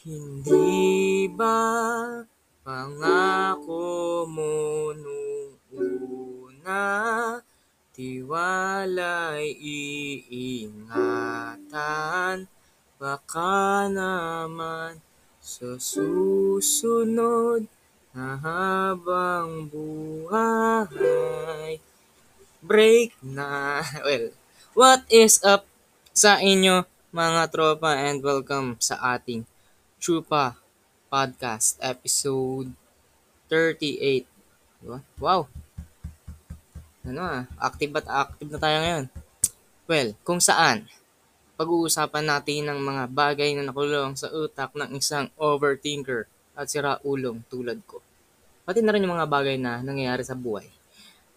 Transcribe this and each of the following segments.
Hindi ba pangako mo nung una Tiwala'y iingatan? Baka naman sa susunod na habang buhay Break na. Well, what is up sa inyo mga tropa and welcome sa ating Chupa Podcast episode 38. Diba? Wow! Ano ah, active at active na tayo ngayon. Well, kung saan, pag-uusapan natin ng mga bagay na nakulong sa utak ng isang overthinker at sira-ulong tulad ko. Pati na rin yung mga bagay na nangyayari sa buhay.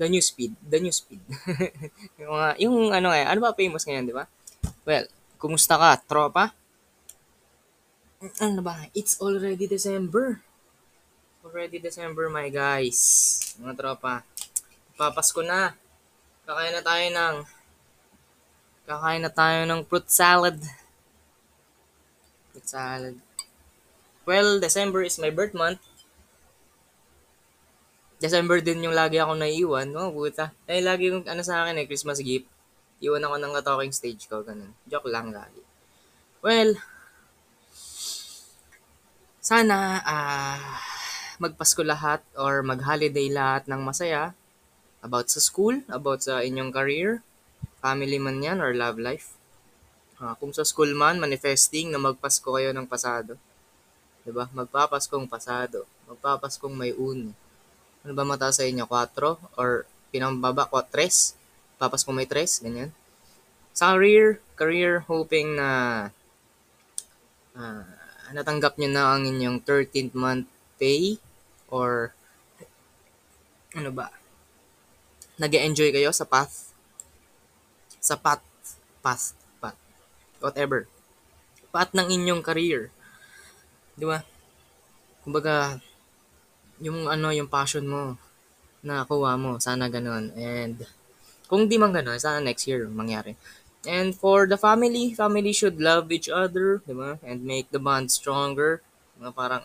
The new speed, the new speed. yung, mga, yung ano nga, ano ba famous ngayon, di ba? Well, kumusta ka, tropa? Ano ba? It's already December. Already December, my guys. Mga tropa. Papasko na. Kakain na tayo ng Kakain na tayo ng fruit salad. Fruit salad. Well, December is my birth month. December din yung lagi ako naiiwan. Oh, puta. Eh, lagi yung ano sa akin eh, Christmas gift. Iwan ako ng talking stage ko, ganun. Joke lang lagi. Well, sana uh, magpasko lahat or mag-holiday lahat ng masaya about sa school, about sa inyong career, family man yan or love life. Uh, kung sa school man, manifesting na magpasko kayo ng pasado. ba? Magpapaskong pasado. Magpapaskong may uno. Ano ba mata sa inyo? 4 or pinambaba 4? Papaskong may 3, ganyan. Sa career, career hoping na uh, natanggap niyo na ang inyong 13th month pay or ano ba? nag enjoy kayo sa path? Sa path path path whatever. Path ng inyong career. Di ba? Kumbaga yung ano yung passion mo na kuha mo sana ganun. And kung di man ganun sana next year mangyari and for the family family should love each other di ba and make the bond stronger mga parang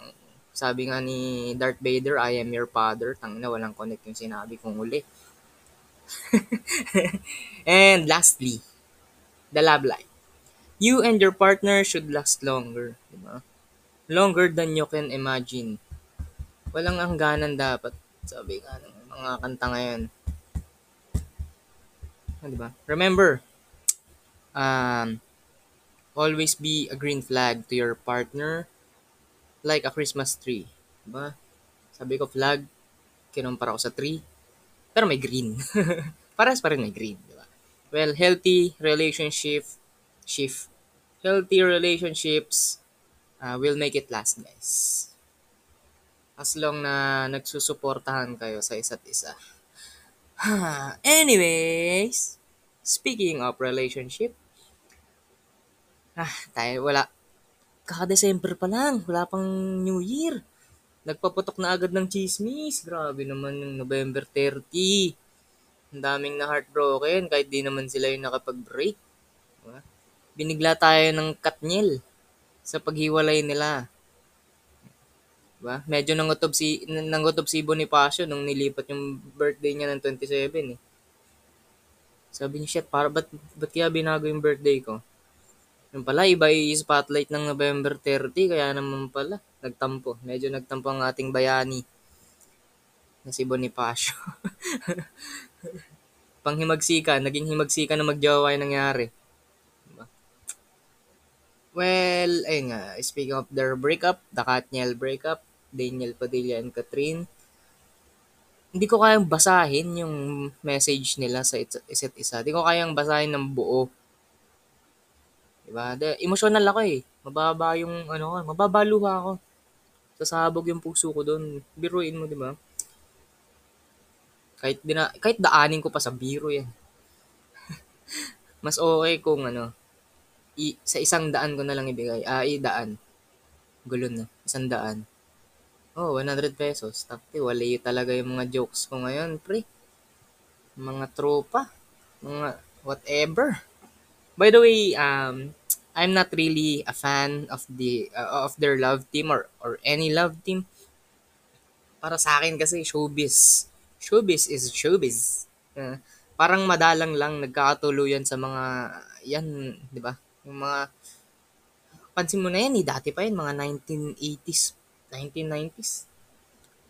sabi nga ni Darth Vader, I am your father. Tangina, walang connect yung sinabi kong uli. and lastly, the love life. You and your partner should last longer. Diba? Longer than you can imagine. Walang hangganan dapat. Sabi nga ng mga kanta ngayon. Ah, diba? Remember, um, always be a green flag to your partner like a Christmas tree. Diba? Sabi ko flag, kinumpara ko sa tree, pero may green. Paras pa rin may green, di ba? Well, healthy relationship, shift, healthy relationships uh, will make it last, guys. As long na nagsusuportahan kayo sa isa't isa. Anyways, speaking of relationship, ah, tayo wala. Kaka-December pa lang, wala pang New Year. Nagpaputok na agad ng chismis. Grabe naman yung November 30. Ang daming na heartbroken kahit di naman sila yung nakapag-break. Diba? Binigla tayo ng katnyel sa paghiwalay nila. Diba? Medyo nangutob si, nangutob si Bonifacio nung nilipat yung birthday niya ng 27 eh. Sabi niya, shit, para ba't, ba't kaya binago yung birthday ko? Yung pala, iba yung spotlight ng November 30, kaya naman pala, nagtampo. Medyo nagtampo ang ating bayani na si Bonifacio. Panghimagsika, naging himagsikan na magjowa yung nangyari. Diba? Well, ayun nga, speaking of their breakup, the Katniel breakup, Daniel Padilla and Catherine, hindi ko kayang basahin yung message nila sa isa't isa. Hindi ko kayang basahin ng buo 'Di ba? De, emotional ako eh. Mababa yung ano ko, mababa luha ako. Sasabog yung puso ko doon. Biruin mo, 'di ba? Kahit dina, kahit daanin ko pa sa biro yan. Mas okay kung ano, i, sa isang daan ko na lang ibigay. Ah, i-daan. Gulo na. Isang daan. Oh, 100 pesos. Takti, wali talaga yung mga jokes ko ngayon, pre. Mga tropa. Mga whatever. By the way, um, I'm not really a fan of the uh, of their love team or or any love team. Para sa akin kasi showbiz. Showbiz is showbiz. Uh, parang madalang lang nagkakatuluyan sa mga yan, 'di ba? Yung mga pansin mo na yan, eh, dati pa yan, mga 1980s, 1990s.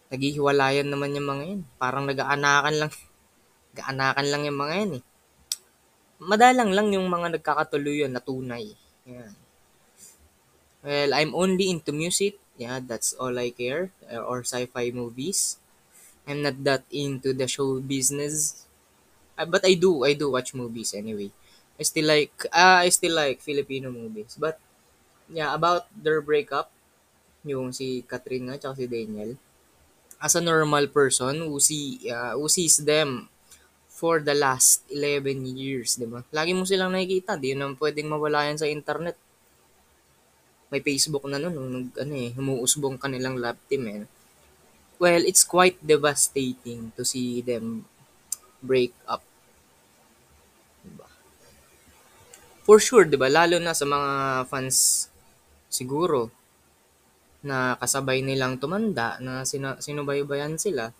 Naghihiwalayan naman yung mga yan. Parang nag-aanakan lang. nag-aanakan lang yung mga yan eh. Madalang lang yung mga nagkakatuluyan na tunay. Yan. Well, I'm only into music. Yeah, that's all I care. Or sci-fi movies. I'm not that into the show business. Uh, but I do, I do watch movies anyway. I still like, uh, I still like Filipino movies. But, yeah, about their breakup, yung si Catherine nga, tsaka si Daniel, as a normal person who, see, uh, who sees them for the last 11 years, di ba? Lagi mo silang nakikita, di yun pwedeng mawala yan sa internet. May Facebook na nun, nung ano eh, humuusbong kanilang lab team eh. Well, it's quite devastating to see them break up. Diba? For sure, 'di ba? Lalo na sa mga fans siguro na kasabay nilang tumanda na sina, sinubaybayan sila.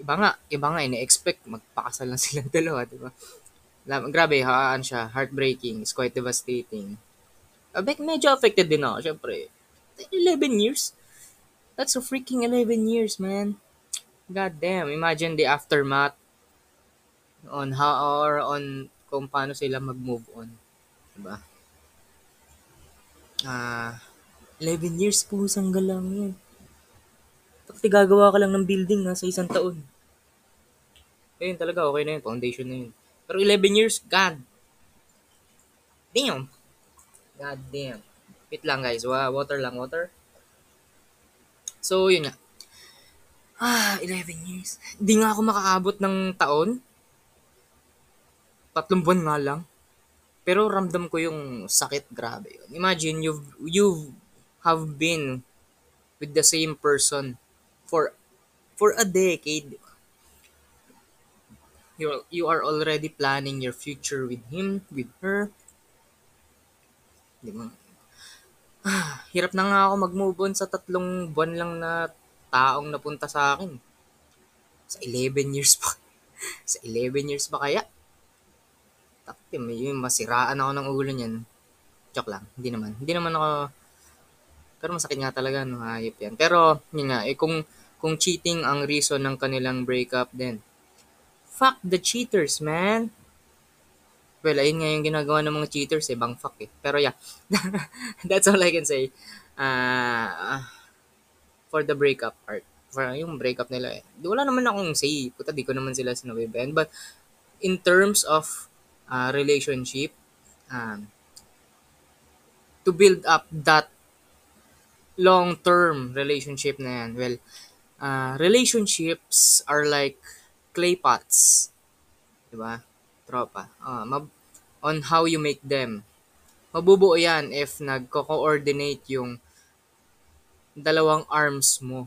Iba nga, iba nga ina-expect magpakasal lang silang dalawa, 'di ba? Grabe, haan siya, heartbreaking, it's quite devastating. Abek, medyo affected din ako, syempre. 11 years? That's a freaking 11 years, man. God damn, imagine the aftermath on how or on kung paano sila mag-move on. Diba? Ah, uh, 11 years po isang galang yun. Tapos gagawa ka lang ng building ha, sa isang taon. Ayun talaga, okay na yun. Foundation na yun. Pero 11 years, God. Damn. God damn. Wait lang guys. Water lang, water. So, yun nga. Ah, 11 years. Hindi nga ako makakaabot ng taon. Tatlong buwan nga lang. Pero ramdam ko yung sakit, grabe yun. Imagine, you've, you have been with the same person for for a decade. You you are already planning your future with him, with her. Di ba? Hirap na nga ako mag-move on sa tatlong buwan lang na taong napunta sa akin. Sa 11 years pa. sa 11 years pa kaya? Takti, may masiraan ako ng ulo niyan. Joke lang. Hindi naman. Hindi naman ako... Pero masakit nga talaga, no? Hayop yan. Pero, yun nga, eh, kung, kung cheating ang reason ng kanilang breakup, then, fuck the cheaters, man. Well, ayun nga yung ginagawa ng mga cheaters, eh, bang fuck eh. Pero yeah, that's all I can say. Uh, for the breakup part. For yung breakup nila eh. Wala naman akong say. Puta, di ko naman sila sinabibayan. But, in terms of uh, relationship, um, to build up that long-term relationship na yan, well, uh, relationships are like clay pots. Diba? Tropa. Uh, mab- on how you make them. Mabubuo yan if nagko-coordinate yung dalawang arms mo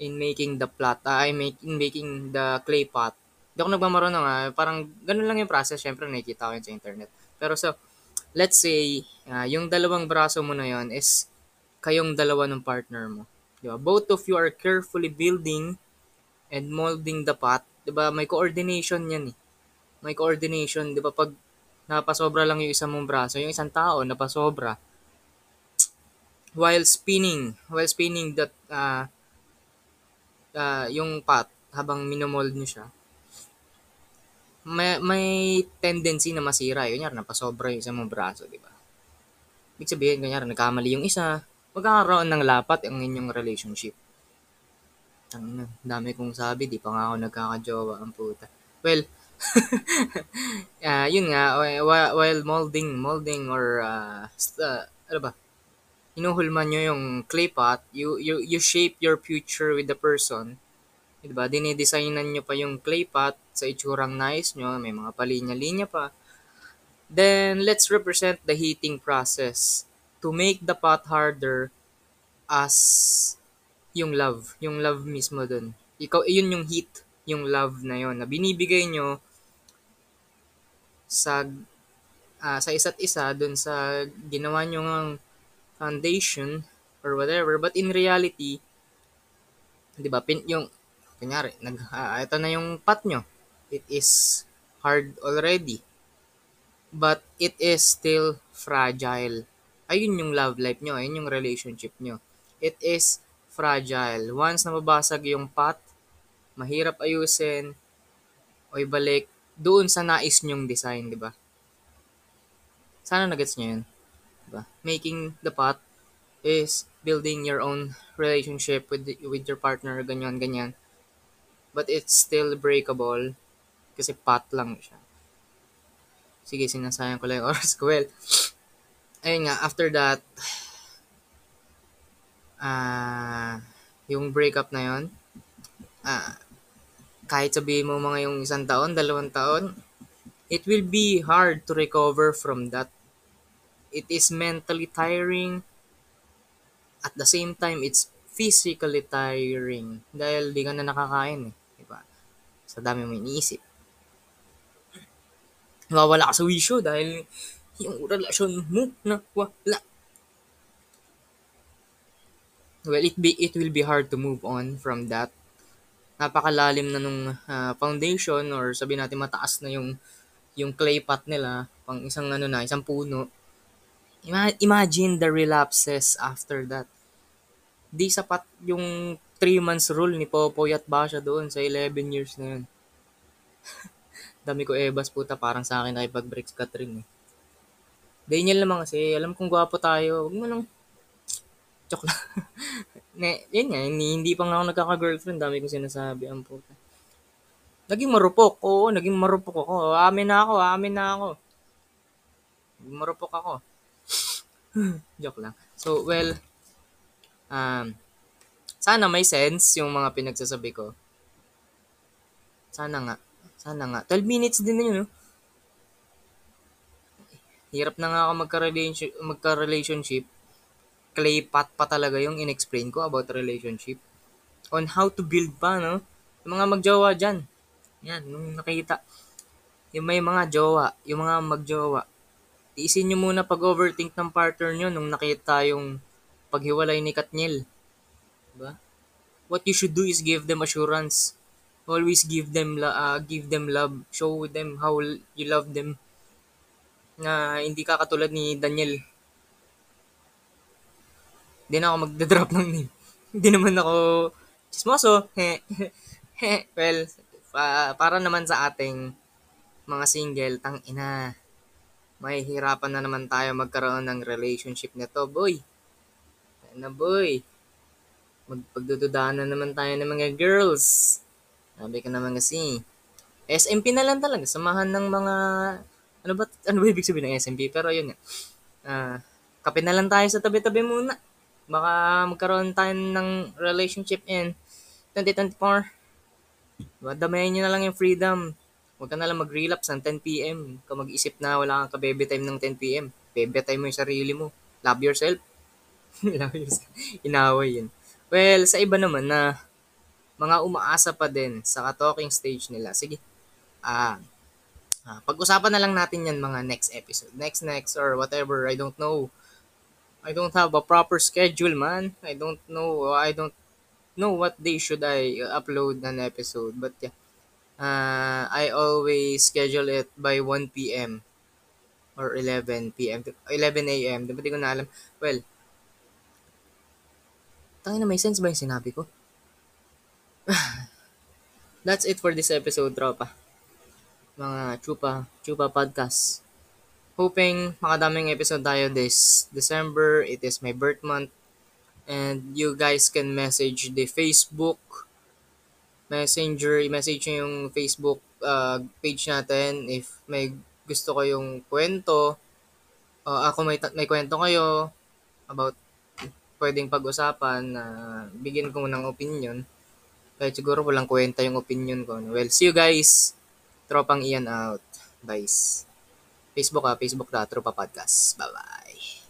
in making the plot, uh, in, make, in making the clay pot. Hindi ako nagmamarunong ah, parang ganun lang yung process, syempre nakikita ko yun sa internet. Pero so, let's say, uh, yung dalawang braso mo na yon is kayong dalawa ng partner mo. Diba? Both of you are carefully building and molding the pot. Diba? May coordination yan eh. May coordination. Diba? Pag napasobra lang yung isang mong braso, yung isang tao napasobra, while spinning, while spinning that uh, uh, yung pot habang minomold nyo siya, may, may tendency na masira. Yun yan, napasobra yung isang mong braso, di ba? Ibig sabihin, kanyari, nagkamali yung isa, magkakaroon ng lapat ang inyong relationship. Ang dami kong sabi, di pa nga ako nagkakajowa ang puta. Well, uh, yun nga, while molding, molding or, uh, uh, ano ba, hinuhulman nyo yung clay pot, you, you, you shape your future with the person. Diba? Dinidesignan nyo pa yung clay pot sa itsurang nice nyo, may mga palinya-linya pa. Then, let's represent the heating process to make the pot harder as yung love. Yung love mismo dun. Ikaw, yun yung heat, yung love na yon na binibigay nyo sa ah, sa isa't isa dun sa ginawa nyo ng foundation or whatever. But in reality, di ba, pin, yung, kunyari, nag, ah, ito na yung pot nyo. It is hard already. But it is still fragile. Ayun yung love life nyo, ayun yung relationship nyo. It is fragile. Once na mabasag yung pot, mahirap ayusin, o ibalik doon sa nais nyong design, di ba? Sana nagets nyo yun. Diba? Making the pot is building your own relationship with the, with your partner, ganyan, ganyan. But it's still breakable kasi pot lang siya. Sige, sinasayang ko lang yung oras ko. Well, ayun nga, after that, ah, uh, yung breakup na yon ah, uh, kahit sabihin mo mga yung isang taon, dalawang taon, it will be hard to recover from that. It is mentally tiring. At the same time, it's physically tiring. Dahil di ka na nakakain eh. Diba? Sa dami mo iniisip. Nawawala ka sa wisyo dahil yung relasyon mo na wala. Well, it be it will be hard to move on from that. Napakalalim na nung uh, foundation or sabi natin mataas na yung yung clay pot nila pang isang ano na isang puno. Ima- imagine the relapses after that. Di sapat yung 3 months rule ni Popoy at Basha doon sa 11 years na yun. Dami ko ebas puta parang sa akin ay pag breaks Catherine eh Daniel naman kasi alam kong gwapo tayo wag mo lang joke lang ne, yun nga, hindi, hindi pa nga ako nagkaka-girlfriend, dami kong sinasabi, ang puta. Naging marupok, oo, naging marupok ako. Amin na ako, amin na ako. Naging marupok ako. Joke lang. So, well, um, sana may sense yung mga pinagsasabi ko. Sana nga. Sana nga. 12 minutes din na yun, no? Hirap na nga ako magka-relationship, magka-relationship clay pot pa talaga yung inexplain ko about relationship. On how to build pa, no? Yung mga magjowa dyan. Yan, nung nakita. Yung may mga jowa, yung mga magjowa. Iisin nyo muna pag-overthink ng partner nyo nung nakita yung paghiwalay ni Katniel. Diba? What you should do is give them assurance. Always give them uh, give them love. Show them how you love them. Na hindi ka katulad ni Daniel hindi na ako magda-drop ng name. Hindi naman ako chismoso. well, uh, para naman sa ating mga single, tang ina. May hirapan na naman tayo magkaroon ng relationship nito, boy. Na boy. Magpagdududaan na naman tayo ng mga girls. Sabi ka naman kasi. SMP na lang talaga. Samahan ng mga... Ano ba, ano ba ibig sabihin ng SMP? Pero yun nga. Uh, kape na lang tayo sa tabi-tabi muna. Baka magkaroon tayo ng relationship in 2024. Diba? Damayan nyo na lang yung freedom. Huwag ka na lang mag-relapse ng 10pm. Kung mag-isip na wala kang ka-baby time ng 10pm. Baby time mo yung sarili mo. Love yourself. Love yourself. Inaway yun. Well, sa iba naman na mga umaasa pa din sa talking stage nila. Sige. Ah, ah, pag-usapan na lang natin yan mga next episode. Next, next, or whatever. I don't know. I don't have a proper schedule, man. I don't know. I don't know what day should I upload an episode. But yeah, uh, I always schedule it by 1 p.m. or 11 p.m. 11 a.m. Diba di ko na alam. Well, tayo na may sense ba yung sinabi ko? That's it for this episode, tropa. Mga chupa, chupa podcast hoping makadaming episode tayo this December. It is my birth month. And you guys can message the Facebook Messenger, message nyo yung Facebook uh, page natin if may gusto kayong kwento. Uh, ako may, may kwento kayo about pwedeng pag-usapan na uh, bigyan ko ng opinion. Kahit siguro walang kwenta yung opinion ko. Well, see you guys. Tropang Ian out. Bye. Facebook ah, Facebook na Trupa Podcast. Bye-bye.